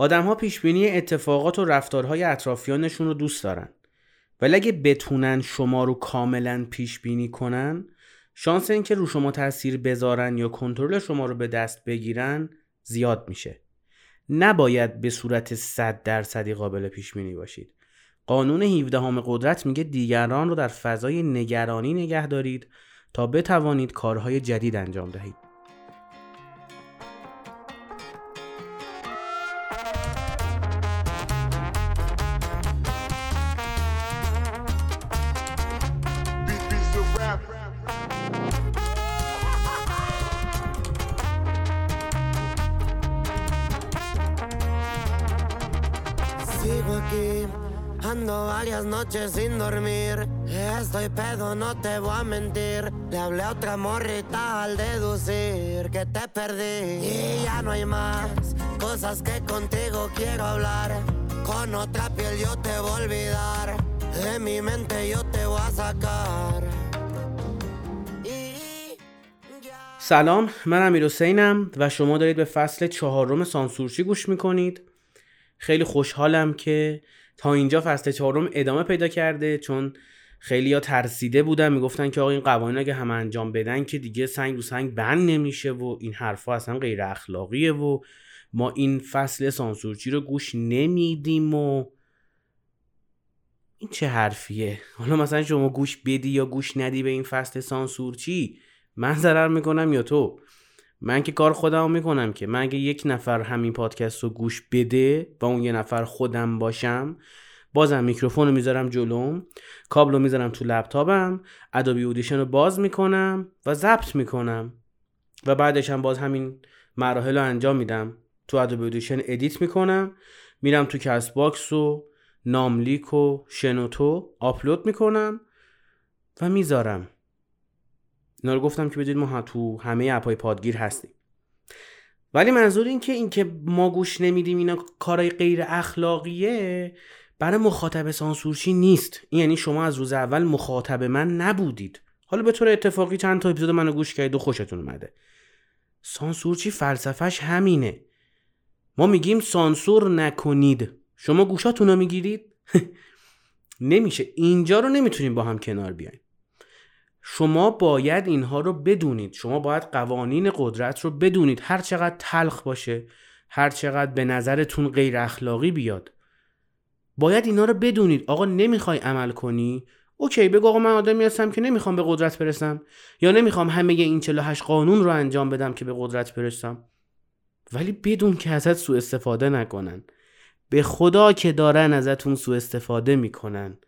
آدم ها پیش بینی اتفاقات و رفتارهای اطرافیانشون رو دوست دارن. ولی اگه بتونن شما رو کاملا پیش بینی کنن شانس اینکه رو شما تاثیر بذارن یا کنترل شما رو به دست بگیرن زیاد میشه. نباید به صورت 100 درصدی قابل پیش بینی باشید. قانون 17 همه قدرت میگه دیگران رو در فضای نگرانی نگه دارید تا بتوانید کارهای جدید انجام دهید. Noches sin dormir. Estoy pedo, no te voy a mentir. Le hablé a otra morrita al deducir que te perdí. Y ya no hay más cosas que contigo quiero hablar. Con otra piel yo te voy a olvidar. De mi mente yo te voy a sacar. سلام من امیر حسینم و شما دارید به فصل چهارم سانسورچی گوش می‌کنید خیلی خوشحالم که تا اینجا فصل چهارم ادامه پیدا کرده چون خیلی ها ترسیده بودن می‌گفتن که آقا این قوانین اگه همه انجام بدن که دیگه سنگ رو سنگ بند نمیشه و این حرفها اصلا غیر اخلاقیه و ما این فصل سانسورچی رو گوش نمیدیم و این چه حرفیه؟ حالا مثلا شما گوش بدی یا گوش ندی به این فصل سانسورچی؟ من ضرر می‌کنم یا تو؟ من که کار خودم می‌کنم که. من اگه یک نفر همین پادکست رو گوش بده و اون یه نفر خودم باشم بازم میکروفون رو می‌ذارم جلوم کابل رو می‌ذارم تو لپتاپم Adobe Audition رو باز می‌کنم و ضبط می‌کنم. و بعدش هم باز همین مراحل رو انجام میدم. تو Adobe Audition edit می‌کنم میرم تو Castbox و ناملیک و شنوتو آپلود می‌کنم و می‌ذارم. اینا رو گفتم که بدید ما تو همه اپای پادگیر هستیم. ولی منظور این که اینکه ما گوش نمیدیم اینا کارای غیر اخلاقیه برای مخاطب سانسورچی نیست. این یعنی شما از روز اول مخاطب من نبودید. حالا به طور اتفاقی چند تا اپیزود منو گوش کردید و خوشتون اومده. سانسورچی فلسفهش همینه. ما میگیم سانسور نکنید. شما گوشاتون رو می‌گیرید؟ نمیشه. اینجا رو نمی‌تونیم با هم کنار بیایم. شما باید اینها رو بدونید. شما باید قوانین قدرت رو بدونید. هر چقدر تلخ باشه هر چقدر به نظرتون غیر اخلاقی بیاد. باید اینا رو بدونید. آقا نمی‌خوای عمل کنی؟ اوکی بگو آقا من آدمی هستم که نمی‌خوام به قدرت برسم. یا نمی‌خوام همه این 48 قانون رو انجام بدم که به قدرت برسم. ولی بدون که ازت سوء استفاده نکنن. به خدا که دارن ازتون سوء استفاده می‌کنن.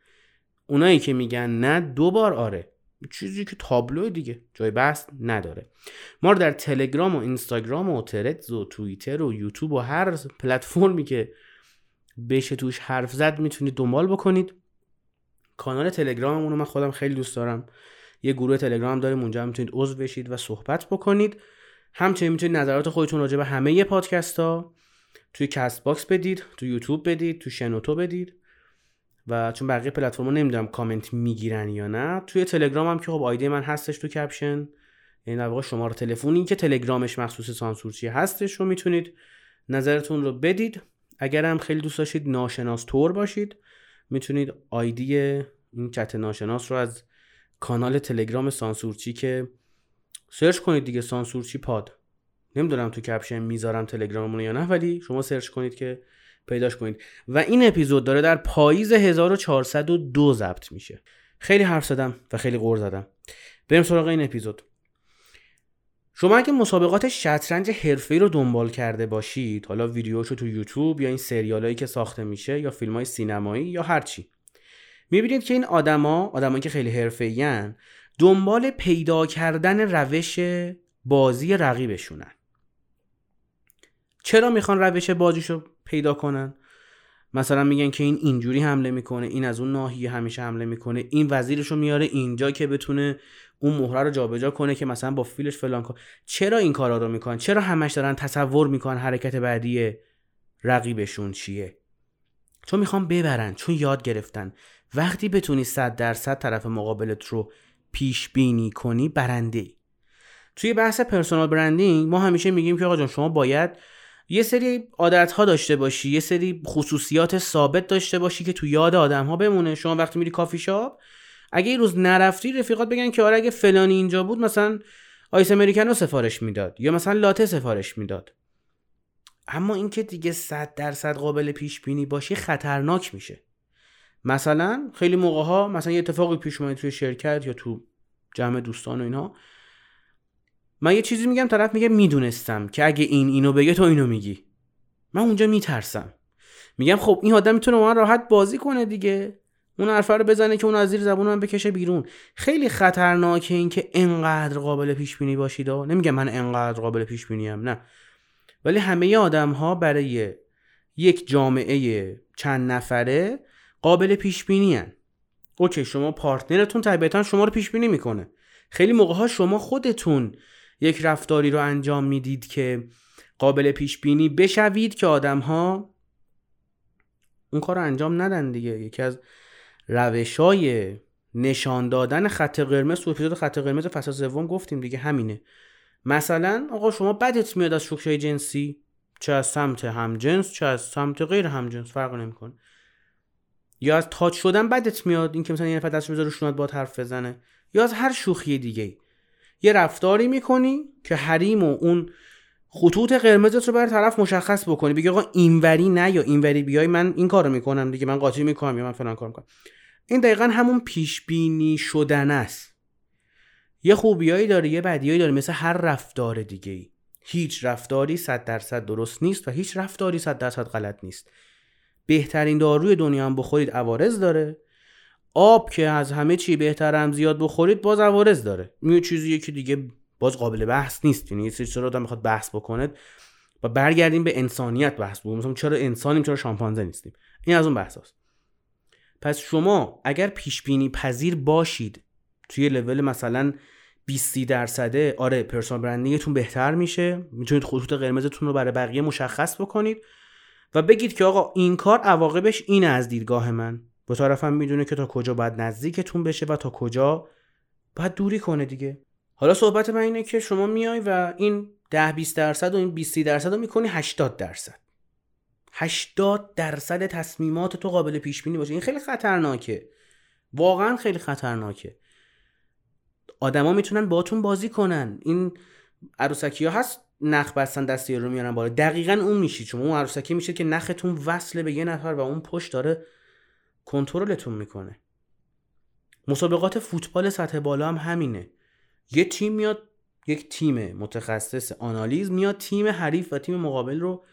اونایی که میگن نه دوبار آره. چیزی که تابلو دیگه جای بحث نداره. ما رو در تلگرام و اینستاگرام و Threads و توییتر و یوتیوب و هر پلتفرمی که بشه توش حرف زد می‌تونید دنبال بکنید. کانال تلگراممون رو من خودم خیلی دوست دارم. یه گروه تلگرام داریم اونجا می‌تونید عضو بشید و صحبت بکنید. همچنین می‌تونید نظرات خودتون راجع به همه پادکست ها توی Castbox بدید تو یوتیوب بدید تو شنوتو بدید. و چون بقیه پلتفرم‌ها نمی‌دونم کامنت می‌گیرن یا نه توی تلگرام هم که خب آیدی من هستش تو caption. یعنی در واقع شماره تلفنی که تلگرامش مخصوص سانسورچی هستش رو می‌تونید نظرتون رو بدید. اگر هم خیلی دوست داشتید ناشناس تور باشید می‌تونید آیدی این چت ناشناس رو از کانال تلگرام سانسورچی که سرچ کنید دیگه سانسورچی پاد. نمی‌دونم تو caption می‌ذارم تلگراممون یا نه ولی شما سرچ کنید که پیداش کنید. و این اپیزود داره در پاییز 1402 ضبط میشه. خیلی حرف زدم و خیلی غور زدم. بریم سراغ این اپیزود. شما اگه مسابقات شطرنج حرفه‌ای رو دنبال کرده باشید حالا ویدیوشو تو یوتیوب یا این سریالایی که ساخته میشه یا فیلم های سینمایی یا هرچی می‌بینید که این آدما آدمایی که خیلی حرفه‌این دنبال پیدا کردن روش بازی رقیبشونن. چرا می‌خوان روش بازیشو پیدا کنن. مثلا میگن که این اینجوری حمله می‌کنه این از اون ناحیه همیشه حمله می‌کنه این وزیرشو میاره اینجا که بتونه اون مهره رو جابجا کنه که مثلا با فیلش فلان کن چرا این کارا رو می‌کنن؟ چرا همش دارن تصور می‌کنن حرکت بعدی رقیبشون چیه؟ چون می‌خوان ببرن چون یاد گرفتن. وقتی بتونی صد درصد طرف مقابلت رو پیش بینی کنی برنده توی بحث پرسونال برندینگ ما همیشه میگیم که آقا جان شما باید یه سری عادت ها داشته باشی یه سری خصوصیات ثابت داشته باشی که تو یاد آدم ها بمونه. شما وقتی میری کافی شاپ اگه یه روز نرفتی رفیقات بگن که آره اگه فلانی اینجا بود مثلا آیس امریکانو سفارش می‌داد یا مثلا لاته سفارش می‌داد. اما اینکه دیگه صد درصد قابل پیش بینی باشی خطرناک میشه. مثلا خیلی موقع ها مثلا یه اتفاقی پیش اومد توی شرکت یا تو جمع دوستان و اینها من یه چیزی میگم طرف میگه می‌دونستم که اگه این اینو بگه تو اینو میگی. من اونجا میترسم. میگم خب این آدم می‌تونه من راحت بازی کنه دیگه. اون حرفه رو بزنه که اون از زیر زبون من بکشه بیرون. خیلی خطرناکه این که انقدر قابل پیش بینی باشید نمیگم من انقدر قابل پیش بینیم نه. ولی همه آدم ها برای یک جامعه چند نفره قابل پیش بینی. اوکی شما پارتنرتون طبیعتا شما رو پیش بینی می‌کنه. خیلی موقع ها شما خودتون یک رفتاری رو انجام می‌دید که قابل پیش بینی بشوید که آدم ها اون کار رو انجام ندن دیگه. یکی از روش های نشان دادن خط قرمز تو اپیزود خط قرمز فصل سوم گفتیم دیگه همینه. مثلا آقا شما بدت میاد از شوخی جنسی چه از سمت همجنس چه از سمت غیر همجنس فرق نمی‌کنه. یا از تاچ شدن بدت میاد اینکه مثلا یه نفر دستش بذاره شونت با حرف بزنه. یا از هر شوخی دیگه یه رفتاری می‌کنی که حریم و اون خطوط قرمزت رو بر طرف مشخص بکنی. بگی آقا اینوری نه یا اینوری بیای من این کارو می‌کنم دیگه من قاطی می‌کنم یا من فلان کار می‌کنم. این دقیقا همون پیش بینی شدن است. یه خوبیایی داره یه بدیایی داره مثل هر رفتار دیگه ای هیچ رفتاری صد درصد درست نیست و هیچ رفتاری صد درصد غلط نیست. بهترین داروی دنیا هم بخورید عوارض داره. آب که از همه چی بهتر هم زیاد بخورید باز عوارض داره. این چیزیه که دیگه باز قابل بحث نیست. یعنی یه سری آدم می‌خواد بحث بکنه و برگردیم به انسانیت بحث بکنیم. مثلا چرا انسانیم چرا شامپانزه نیستیم؟ این از اون بحث هست. پس شما اگر پیش بینی پذیر باشید توی لول مثلا 20 درصده آره پرسونال برندینگتون بهتر میشه. می‌تونید خطوط قرمزتون رو برای بقیه مشخص بکنید و بگید که آقا این کار عواقبش اینه از دیدگاه من. به طرفم می‌دونه که تا کجا باید نزدیکتون بشه و تا کجا باید دوری کنه دیگه. حالا صحبت من اینه که شما میای و این 10 20 درصد و این 20 درصد رو می‌کنی 80 درصد. 80 درصد تصمیمات تو قابل پیش بینی باشه. این خیلی خطرناکه. واقعا خیلی خطرناکه. آدما می‌تونن باتون بازی کنن. این عروسکی ها هست نخ بستن دستی رو میارن بالا. دقیقا اون میشید شما اون عروسکی میشه که نختون وصله به یه نفر و اون پشت داره کنترلتون می‌کنه. مسابقات فوتبال سطح بالا هم همینه. یه تیم میاد یک تیم متخصص آنالیز میاد تیم حریف و تیم مقابل رو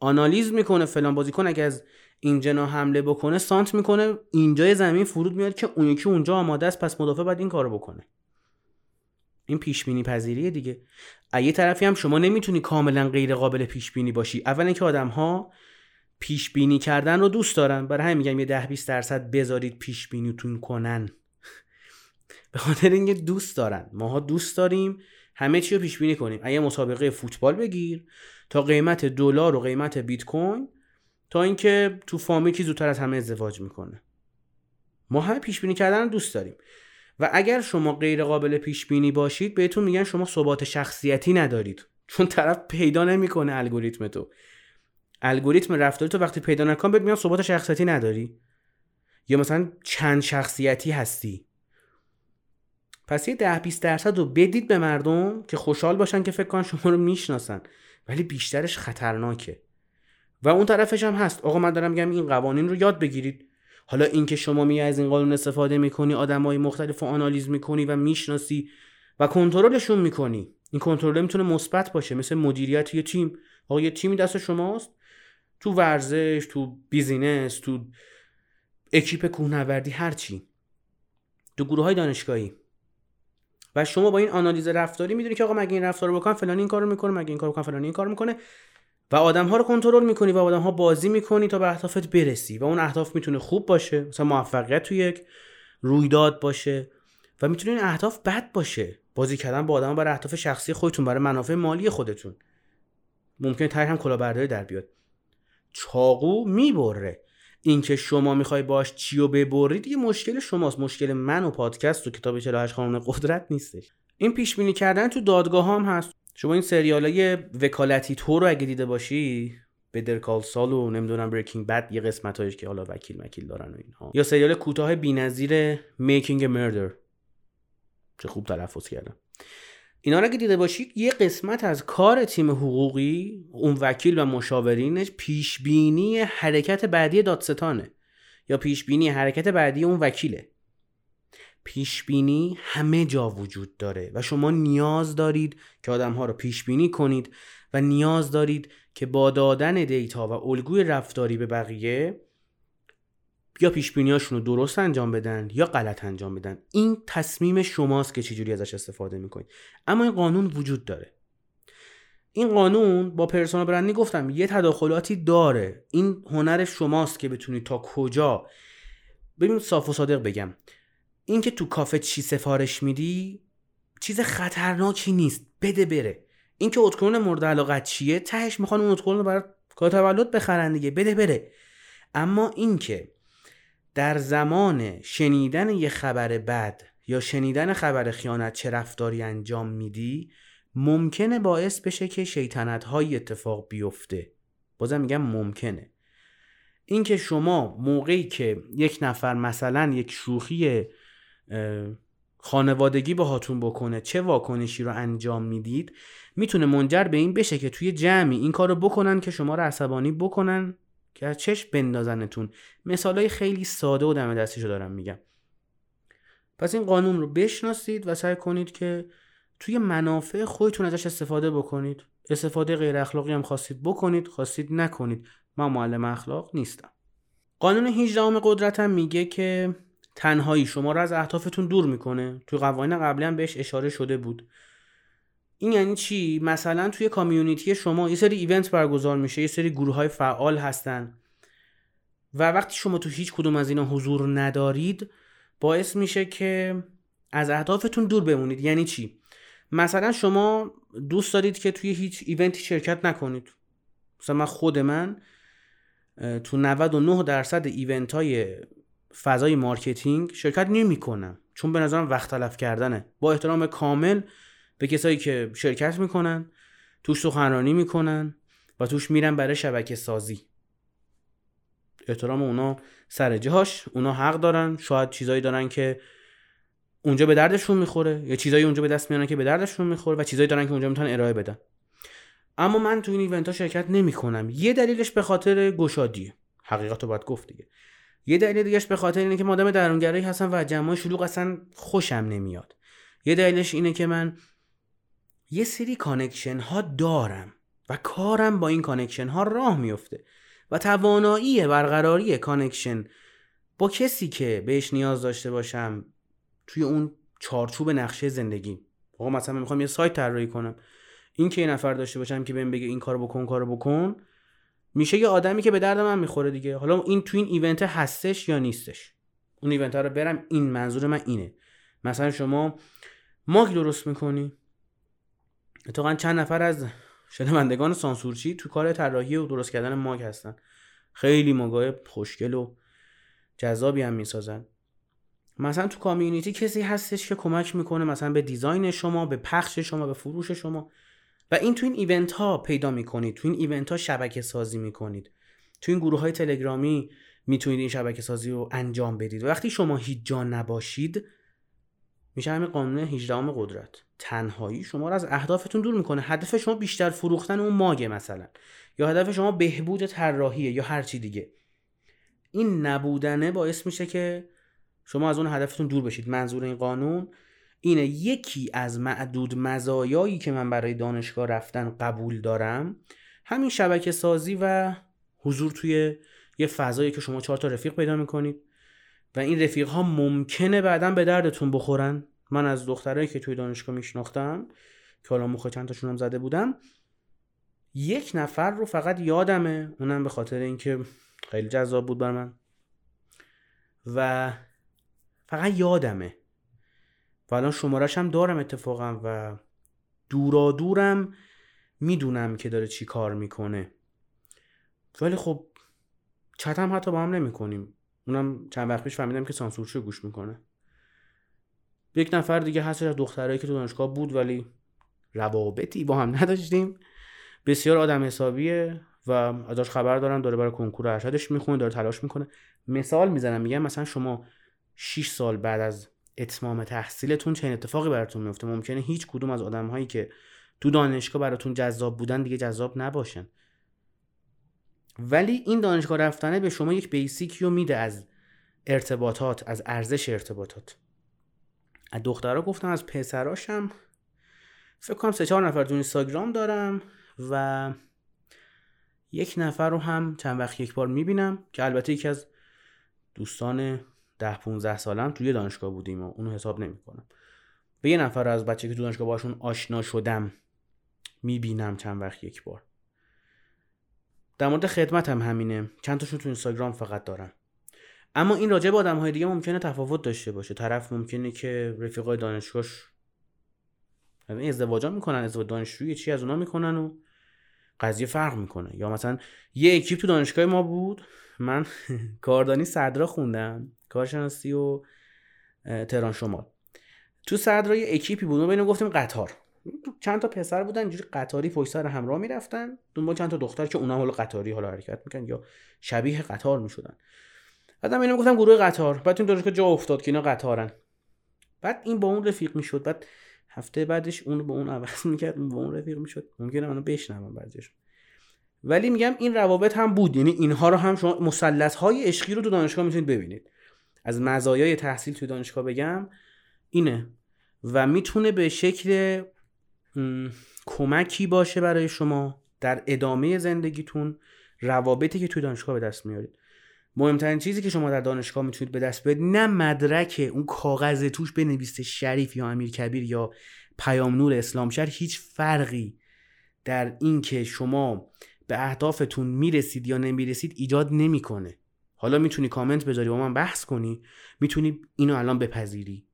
آنالیز می‌کنه فلان بازیکن اگه از این جنا حمله بکنه سانت می‌کنه اینجای زمین فرود میاد که اون یکی اونجا آماده است پس مدافع باید این کارو بکنه. این پیش بینی پذیریه دیگه. یه طرفی هم شما نمی‌تونی کاملا غیر قابل پیش بینی باشی. اولا که آدم ها پیش بینی کردن رو دوست دارن برای همین میگم یه 10 20 درصد بذارید پیش بینیتون کنن. به خاطر اینکه دوست دارن. ماها دوست داریم همه چی رو پیش بینی کنیم. اگه مسابقه فوتبال بگیر تا قیمت دلار و قیمت بیت کوین تا اینکه تو فامیل کی زودتر از همه ازدواج می‌کنه. ما همه پیش بینی کردن رو دوست داریم. و اگر شما غیر قابل پیش بینی باشید بهتون میگن شما ثبات شخصیتی ندارید. چون طرف پیدا نمی‌کنه الگوریتم تو. الگوریتم رفتاری تو وقتی پیدا نکن بهت میگن ثبات شخصیتی نداری. یا مثلا چند شخصیتی هستی. پس یه ده 20 درصد رو بدید به مردم که خوشحال باشن که فکر کنن شما رو می‌شناسن. ولی بیشترش خطرناکه. و اون طرفش هم هست. آقا من دارم میگم این قوانین رو یاد بگیرید. حالا اینکه شما می از این قانون استفاده می‌کنی آدمای مختلف رو آنالیز می‌کنی و می‌شناسی و کنترلشون می‌کنی. این کنترل می‌تونه مثبت باشه مثل مدیریت یه تیم. آقا یه تیمی دست شماست. تو ورزش تو business تو اکیپ کوهنوردی هر چی. تو گروه های دانشگاهی. و شما با این آنالیز رفتاری می‌دونی که آقا مگه این رفتار رو بکن فلانی این کارو می‌کنه مگه این کارو بکن فلانی این کارو می‌کنه. و آدم ها رو کنترل می‌کنی و آدم ها بازی می‌کنی تا به اهدافت برسی. و اون اهداف می‌تونه خوب باشه مثلا موفقیت تو یک رویداد باشه. و می‌تونه این اهداف بد باشه. بازی کردن با آدم برای اهداف شخصی خودتون برای منافع مالی خودتون. ممکنه تای هم کلاهبرداری در بیاد. چاقو می‌بره. اینکه شما می‌خوای باش چیو ببرید یه مشکل شماست. مشکل من و پادکست و کتاب 48 قانون قدرت نیستش. این پیش بینی کردن تو دادگاه هم هست. شما این سریال های وکالتی تو رو اگه دیده باشی بدر کال سال و نمی‌دونم بریکینگ بد یه قسمت که حالا وکیل وکیل دارن و اینها. یا سریال کوتاه بی‌نظیر میکینگ مردر چه خوب تلفظ کردم. اینا رو اگه دیده باشید یه قسمت از کار تیم حقوقی اون وکیل و مشاورینش پیش بینی حرکت بعدی دادستانه. یا پیش بینی حرکت بعدی اون وکیله. پیش بینی همه جا وجود داره و شما نیاز دارید که آدم ها رو پیش بینی کنید و نیاز دارید که با دادن دیتا و الگوی رفتاری به بقیه یا پیش رو درست انجام بدن یا غلط انجام بدن. این تصمیم شماست که چجوری ازش استفاده می‌کنید. اما این قانون وجود داره. این قانون با پرسونال برندی گفتم یه تداخلاتی داره. این هنر شماست که بتونید تا کجا. ببین صاف و صادق بگم. اینکه تو کافه چی سفارش میدی چیز خطرناکی نیست. بده بره. اینکه اتکلون مورد علاقت چیه تهش می‌خوان اون اتکلون رو برای کار تولد بخرن دیگه. بده بره. اما اینکه در زمان شنیدن یه خبر بد یا شنیدن خبر خیانت چه رفتاری انجام میدی ممکنه باعث بشه که شیطنت های اتفاق بیفته. بازم میگم ممکنه. اینکه شما موقعی که یک نفر مثلا یک شوخی خانوادگی باهاتون بکنه چه واکنشی رو انجام می‌دید می‌تونه منجر به این بشه که توی جمعی این کار رو بکنن که شما رو عصبانی بکنن. که از چشم بندازنتون. مثالای خیلی ساده و دم دستیشو دارم میگم. پس این قانون رو بشناسید و سعی کنید که توی منافع خودتون ازش استفاده بکنید. استفاده غیر اخلاقی هم خواستید بکنید خواستید نکنید. من معلم اخلاق نیستم. قانون 18 قدرت هم میگه که تنهایی شما رو از اهدافتون دور می‌کنه. توی قوانین قبلی هم بهش اشاره شده بود. این یعنی چی؟ مثلا توی کامیونیتی شما یه سری ایونت برگزار میشه یه سری گروه های فعال هستن. و وقتی شما تو هیچ کدوم از اینا حضور ندارید باعث میشه که از اهدافتون دور بمونید. یعنی چی؟ مثلا شما دوست دارید که توی هیچ event ی شرکت نکنید. مثلا من خود من تو 99 درصد event های فضای marketing شرکت نمی کنم چون به نظرم وقت تلف کردنه. با احترام کامل به کسایی که شرکت می‌کنن توش سخنرانی می‌کنن و توش میرن برای شبکه سازی. احترام اونا سر جاش اونا حق دارن. شاید چیزایی دارن که اونجا به دردشون می‌خوره یا چیزایی اونجا به دست میارن که به دردشون می‌خوره و چیزایی دارن که اونجا می‌تونن ارائه بدن. اما من تو این event ها شرکت نمی کنم یه دلیلش به خاطر گشادیه. حقیقت رو باید گفت دیگه. یه دلیل دیگهش به خاطر اینه که ما آدم درونگرایی هستم و جمعای شلوغ اصلا خوشم نمیاد. یه دلیلش اینه که من یه سری connection ها دارم و کارم با این connection ها راه میفته و توانایی برقراری connection با کسی که بهش نیاز داشته باشم توی اون چارچوب نقشه زندگی. آقا مثلا من می‌خوام یه سایت طراحی کنم. این که یه نفر داشته باشم که بهم بگه این کارو بکن کارو بکن میشه یه آدمی که به درد من می‌خوره دیگه. حالا این تو این event هستش یا نیستش؟ اون event رو برم این منظور من اینه. مثلا شما ماگ درست می‌کنی؟ اتفاقا چند نفر از شنوندگان سانسورچی تو کار طراحی و درست کردن ماگ هستن. خیلی ماگای خوشگل و جذابی هم می‌سازن. مثلا تو کامیونیتی کسی هستش که کمک می‌کنه مثلا به دیزاین شما به پخش شما به فروش شما. و این تو این ایونت ها پیدا می‌کنید. تو این ایونت ها شبکه سازی می‌کنید. تو این گروه های تلگرامی می‌تونید این شبکه سازی رو انجام بدید. وقتی شما هیچ جا نباشید میشه همین قانون 18 قدرت. تنهایی شما رو از اهدافتون دور می‌کنه. هدف شما بیشتر فروختن اون ماگه مثلا. یا هدف شما بهبود طراحیه یا هر چی دیگه. این نبودنه باعث میشه که شما از اون هدفتون دور بشید. منظور این قانون اینه یکی از معدود مزایایی که من برای دانشگاه رفتن قبول دارم همین شبکه سازی و حضور توی یه فضایی که شما چهار تا رفیق پیدا می‌کنید. و این رفیق ها ممکنه بعدا به دردتون بخورن. من از دخترایی که توی دانشگاه میشناختم که حالا مخ چند تاشون هم زده بودم یک نفر رو فقط یادمه. اونم به خاطر اینکه خیلی جذاب بود بر من. و فقط یادمه. و الان شمارش هم دارم اتفاقا و دورا دورم می‌دونم که داره چی کار می‌کنه. ولی خب چت هم حتی با هم نمی‌کنیم. اونم چند وقت پیش فهمیدم که سانسورشو گوش می‌کنه. یک نفر دیگه هست از دخترایی که تو دانشگاه بود ولی روابطی با هم نداشتیم. بسیار آدم حسابیه و ازش خبر دارم داره برای کنکور ارشدش می‌خونه داره تلاش می‌کنه. مثال می‌زنم میگم مثلا شما 6 سال بعد از اتمام تحصیلتون چه اتفاقی براتون میفته ممکنه هیچ کدوم از آدم هایی که تو دانشگاه براتون جذاب بودن دیگه جذاب نباشن. ولی این دانشگاه رفتنه به شما یک بیسیکی رو میده از ارتباطات از ارزش ارتباطات. از دخترها گفتم از پسراشم. فکر کنم سه چهار نفر تو اینستاگرام دارم و یک نفر رو هم چند وقت یک بار می‌بینم که البته یکی از دوستان ده 15 سالم توی دانشگاه بودیم و اونو حساب نمی‌کنم. و یه نفر از بچه که تو دانشگاه باشون آشنا شدم می‌بینم چند وقت یک بار. در مورد خدمت هم همینه. چند تاشون تو اینستاگرام فقط دارم. اما این راجع به آدم های دیگه ممکنه تفاوت داشته باشه. طرف ممکنه که رفیقای دانشگاهش یعنی ازدواجا می‌کنن ازدواج دانشجویی چی از اونا می‌کنن و قضیه فرق می‌کنه. یا مثلا یه اکیپ تو دانشگاه ما بود. من کاردانی صدرا خوندم کارشناسی و تهران شمال. تو صدرا یه اکیپی بود. ما بینو گفتیم قطار. چند تا پسر بودن اینجوری قطاری پشت سر همراه می‌رفتن. دنبال چند تا دختر که اونها حالا قطاری حالا حرکت می‌کنن یا شبیه قطار می‌شدن. بعدم اینو گفتم گروه قطار. بعد این دانشگاه جا افتاد که اینا قطارن. بعد این با اون رفیق می‌شد. بعد هفته بعدش اون با اون عوض می‌کرد با اون رفیق می‌شد. ممکنه منو بشنوم بعضیش ولی میگم این روابط هم بود. یعنی اینها رو هم شما مثلث های عشقی رو تو دانشگاه می‌تونید ببینید. از مزایای تحصیل تو دانشگاه بگم اینه. و می‌تونه به شکل کمکی باشه برای شما در ادامه زندگیتون روابطی که توی دانشگاه به دست میارید. مهمترین چیزی که شما در دانشگاه می‌تونید به دست بیارید نه مدرک اون کاغذ توش بنویسه شریف یا امیر کبیر یا پیام نور اسلام شهر هیچ فرقی در این که شما به اهدافتون می‌رسید یا نمی‌رسید ایجاد نمی‌کنه. حالا می‌تونی کامنت بذاری با من بحث کنی می‌تونی اینو الان بپذیری.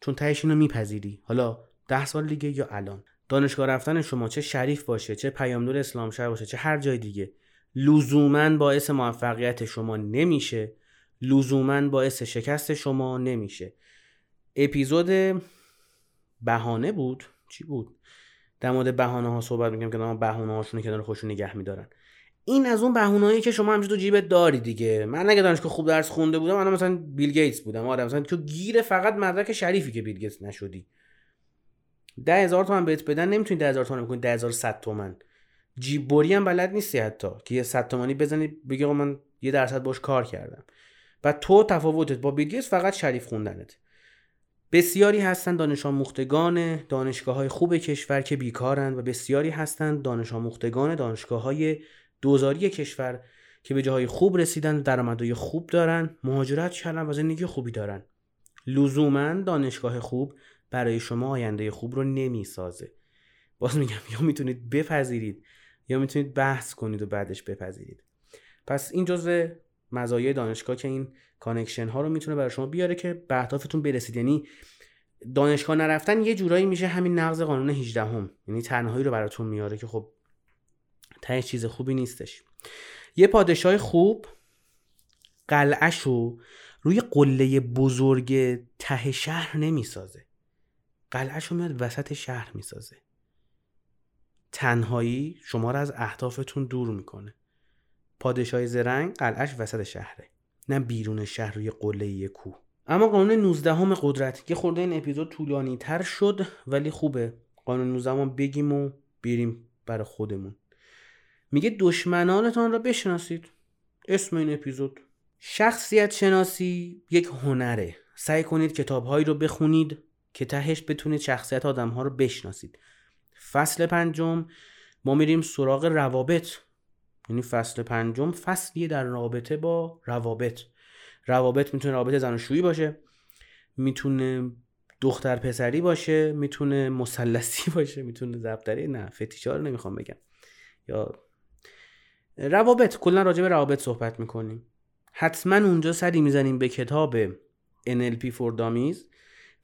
چون تهش اینو میپذیری. حالا ده سال دیگه یا الان. دانشگاه رفتن شما چه شریف باشه چه پیام اسلام شهر باشه چه هر جای دیگه. لزوما باعث موفقیت شما نمیشه. لزوما باعث شکست شما نمیشه. اپیزود بهانه بود؟ چی بود؟ در مورد بهانه ها صحبت می‌کنم که دارن بهانه هاشون کنار خودشون نگه میدارن. این از اون بهونهایی که شما همینجوری تو جیبت داری دیگه. من اگه دانشگاه خوب درس خونده بودم من مثلا بیل گیتس بودم. آره مثلا تو گیر فقط مدرک شریفی که بیل گیتس نشدی. ده هزار تومن بهت بدن نمی‌تونی ده هزار تومن بکنی ده هزار صد تومن. جیبوری هم بلد نیستی حتی که یه صد تومانی بزنی بگی من یه درصد باش کار کردم. و تو تفاوتت با بیلگیس فقط شریف خوندنت. بسیاری هستند دانش آموختگان دانشگاه های خوب کشور که بیکارند و بسیاری هستند دانش آموختگان دانشگاه های دوزاری کشور که به جاهای خوب رسیدن درآمدهای خوب دارن مهاجرت کردن و زندگی خوبی دارن. لزوما دانشگاه خوب برای شما آینده خوب رو نمی‌سازه. باز میگم یا می‌تونید بپذیرید یا می‌تونید بحث کنید و بعدش بپذیرید. پس این جزء مزایای دانشگاه که این connection ها رو می‌تونه برای شما بیاره که به اهدافتون برسید. یعنی دانشگاه نرفتن یه جورایی میشه همین نقض قانون 18 هم. یعنی تنهایی رو براتون میاره که خب ته چیز خوبی نیستش. یه پادشاه خوب قلعش رو روی قله بزرگ ته شهر نمی‌سازه. قلعش رو میاد وسط شهر می‌سازه. تنهایی شما رو از اهدافتون دور می‌کنه. پادشاه زرنگ قلعش وسط شهره. نه بیرون شهر روی قله کوه. اما قانون 19 همه قدرت که خورده این اپیزود طولانی تر شد ولی خوبه. قانون 19 هم بگیم و بریم برای خودمون. میگه دشمنانتان را بشناسید. اسم این اپیزود شخصیت شناسی یک هنره. سعی کنید کتابهایی رو بخونید. که تهش بتونید شخصیت آدم ها رو بشناسید. فصل پنجم ما میریم سراغ روابط. یعنی فصل پنجم فصلیه در رابطه با روابط. روابط می‌تونه رابطه زن و باشه می‌تونه دختر پسری باشه می‌تونه مثلثی باشه می‌تونه زبدری نه فتیشا رو نمی‌خوام بگم. یا روابط کلا راجع به روابط صحبت می‌کنیم. حتما اونجا سری می‌زنیم به کتاب NLP for Dummies.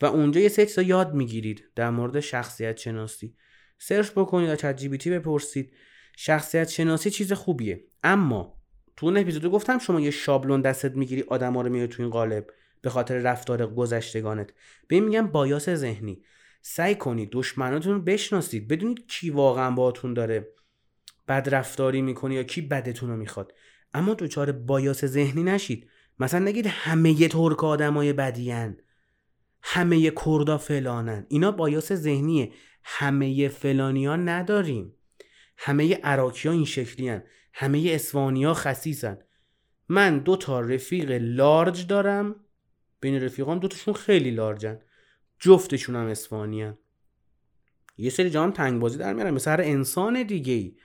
و اونجا یه سه یاد می‌گیرید در مورد شخصیت شناسی. سرچ بکنید از چت جی بپرسید. شخصیت شناسی چیز خوبیه. اما تو اون اپیزود گفتم شما یه شابلون دستت می‌گیری آدما رو میاری تو این قالب به خاطر رفتار گذشتگانت. به میگم بایاس ذهنی. سعی کنید دشمناتون رو بشناسید. بدونید کی واقعا باهاتون داره بد رفتاری می‌کنه یا کی بدتون رو می‌خواد. اما دچار بایاس ذهنی نشید. مثلا نگید همه ترک آدمای بدیان همه کردا فلانن. اینا بایاس ذهنیه. همه فلانیان نداریم. همه عراقی ها این شکلی هن. همه اسوانی ها خسیسن. من دو تا رفیق لارج دارم. بین رفیقام دوتاشون خیلی لارجن. جفتشون هم اسفانی هن. یه سری جام تنگ بازی در میارن. مثل هر انسان دیگه ای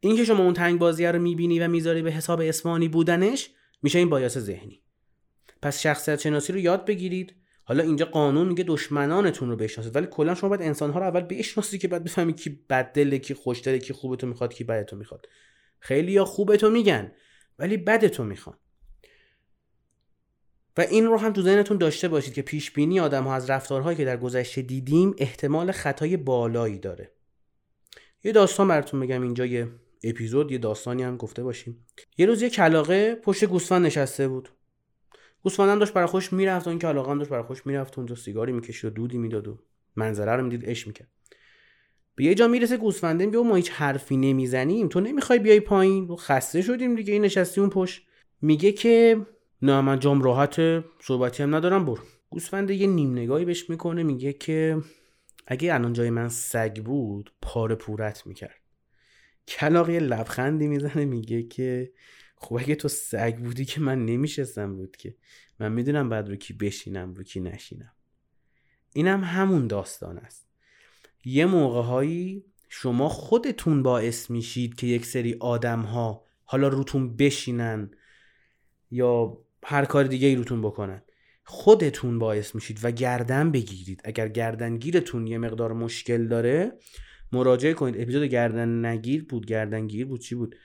این که شما اون تنگ بازی رو می‌بینی و می‌ذاری به حساب اسفانی بودنش میشه این بایاس ذهنی. پس شخصیت شناسی رو یاد بگیرید. حالا اینجا قانون میگه دشمنانتون رو بشناسید ولی کلا شما باید انسان ها رو اول بشناسید که بعد بفهمید کی بددله کی خوشدله کی خوبتو می‌خواد کی بدتو می‌خواد. خیلی یا خوبتو میگن ولی بدتو می‌خوان. و این رو هم تو ذهنتون داشته باشید که پیش بینی آدم ها از رفتارهایی که در گذشته دیدیم احتمال خطای بالایی داره. یه داستان براتون بگم اینجا یه اپیزود یه داستانی هم گفته باشیم. یه روز یه کلاقه پشت گوسفند نشسته بود. گوسفندم داشت برای خوش می‌رفت اون کلاقه هم داشت برای خوش می‌رفت اونجا سیگاری می‌کشید و دودی می‌داد و منظره رو می‌دید اش می‌کرد. به یه جا می‌رسه گوسفنده میگه ما هیچ حرفی نمی‌زنیم. تو نمی‌خوای بیای پایین؟ و خسته شدیم دیگه این نشستی اون پشت. میگه که نه من جام راحت صحبتی هم ندارم برو. گوسفنده یه نیم نگاهی بهش می‌کنه میگه که اگه الان جای من سگ بود پاره پورت می‌کرد. کلاق یه لبخندی می‌زنه میگه که خب اگه تو سگ بودی که من نمیشستم بود که. من می‌دونم بعد رو کی بشینم رو کی نشینم. اینم همون داستان است. یه موقع هایی شما خودتون باعث میشید که یک سری آدم ها حالا روتون بشینن یا هر کار دیگه ای روتون بکنن. خودتون باعث میشید و گردن بگیرید. اگر گردنگیرتون یه مقدار مشکل داره مراجعه کنید. اپیزود گردن نگیر بود. گردنگیر بود. چی بود؟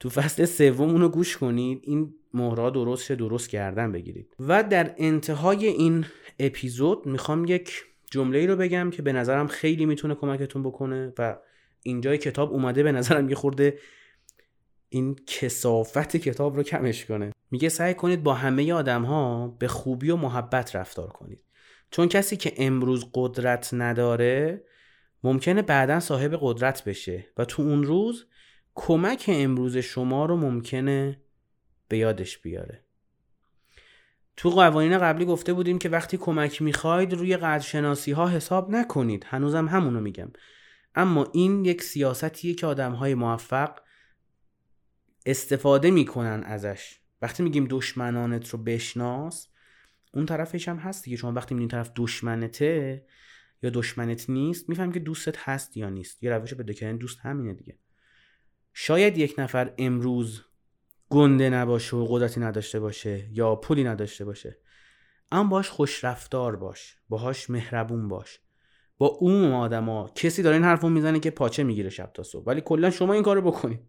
تو فصل سوم اونو گوش کنید. این مهرها درست درست گردن بگیرید. و در انتهای این اپیزود می‌خوام یک جمله ای رو بگم که به نظرم خیلی می‌تونه کمکتون بکنه و اینجای کتاب اومده به نظرم یه خورده این کسافت کتاب رو کمش کنه. میگه سعی کنید با همه آدم ها به خوبی و محبت رفتار کنید. چون کسی که امروز قدرت نداره ممکنه بعدا صاحب قدرت بشه و تو اون روز کمک امروز شما رو ممکنه به یادش بیاره. تو قوانین قبلی گفته بودیم که وقتی کمک می‌خواید روی قدرشناسی ها حساب نکنید. هنوزم همونو میگم. اما این یک سیاستیه که آدم های موفق استفاده می‌کنن ازش. وقتی میگیم دشمنانت رو بشناس اون طرفش هم هست دیگه. شما وقتی میگین طرف دشمنته یا دشمنت نیست میفهم که دوستت هست یا نیست. یه روش پیدا کردن دوست همینه دیگه. شاید یک نفر امروز گنده نباشه و قدرتی نداشته باشه یا پولی نداشته باشه اما باش خوش رفتار باش باهاش مهربون باش. با اون آدما کسی داره این حرفو می‌زنه که پاچه می‌گیره شب تا صبح. ولی کلا شما این کارو بکنید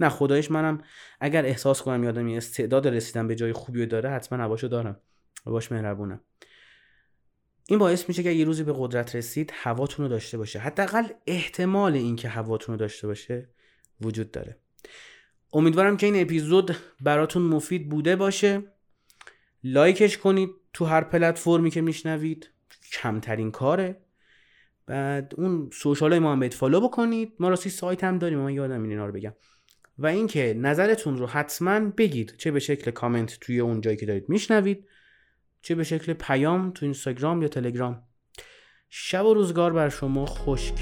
نه خدایش منم اگر احساس کنم یادم استعداد رسیدن به جای خوبی داره حتما نباشو دارم. و باش مهربونم. این باعث میشه که یه روزی به قدرت رسید هواتون رو داشته باشه. حداقل احتمال اینکه هواتون رو داشته باشه وجود داره. امیدوارم که این اپیزود براتون مفید بوده باشه. لایکش کنید تو هر پلتفرمی که میشنوید. کمترین کاره. بعد اون social های هم follow بکنید. ما راستی سایت هم داریم من یادم این اینا رو بگم. و اینکه نظرتون رو حتما بگید چه به شکل کامنت توی اون جایی که دارید میشنوید چه به شکل پیام تو اینستاگرام یا تلگرام. شب و روزگار بر شما. خوش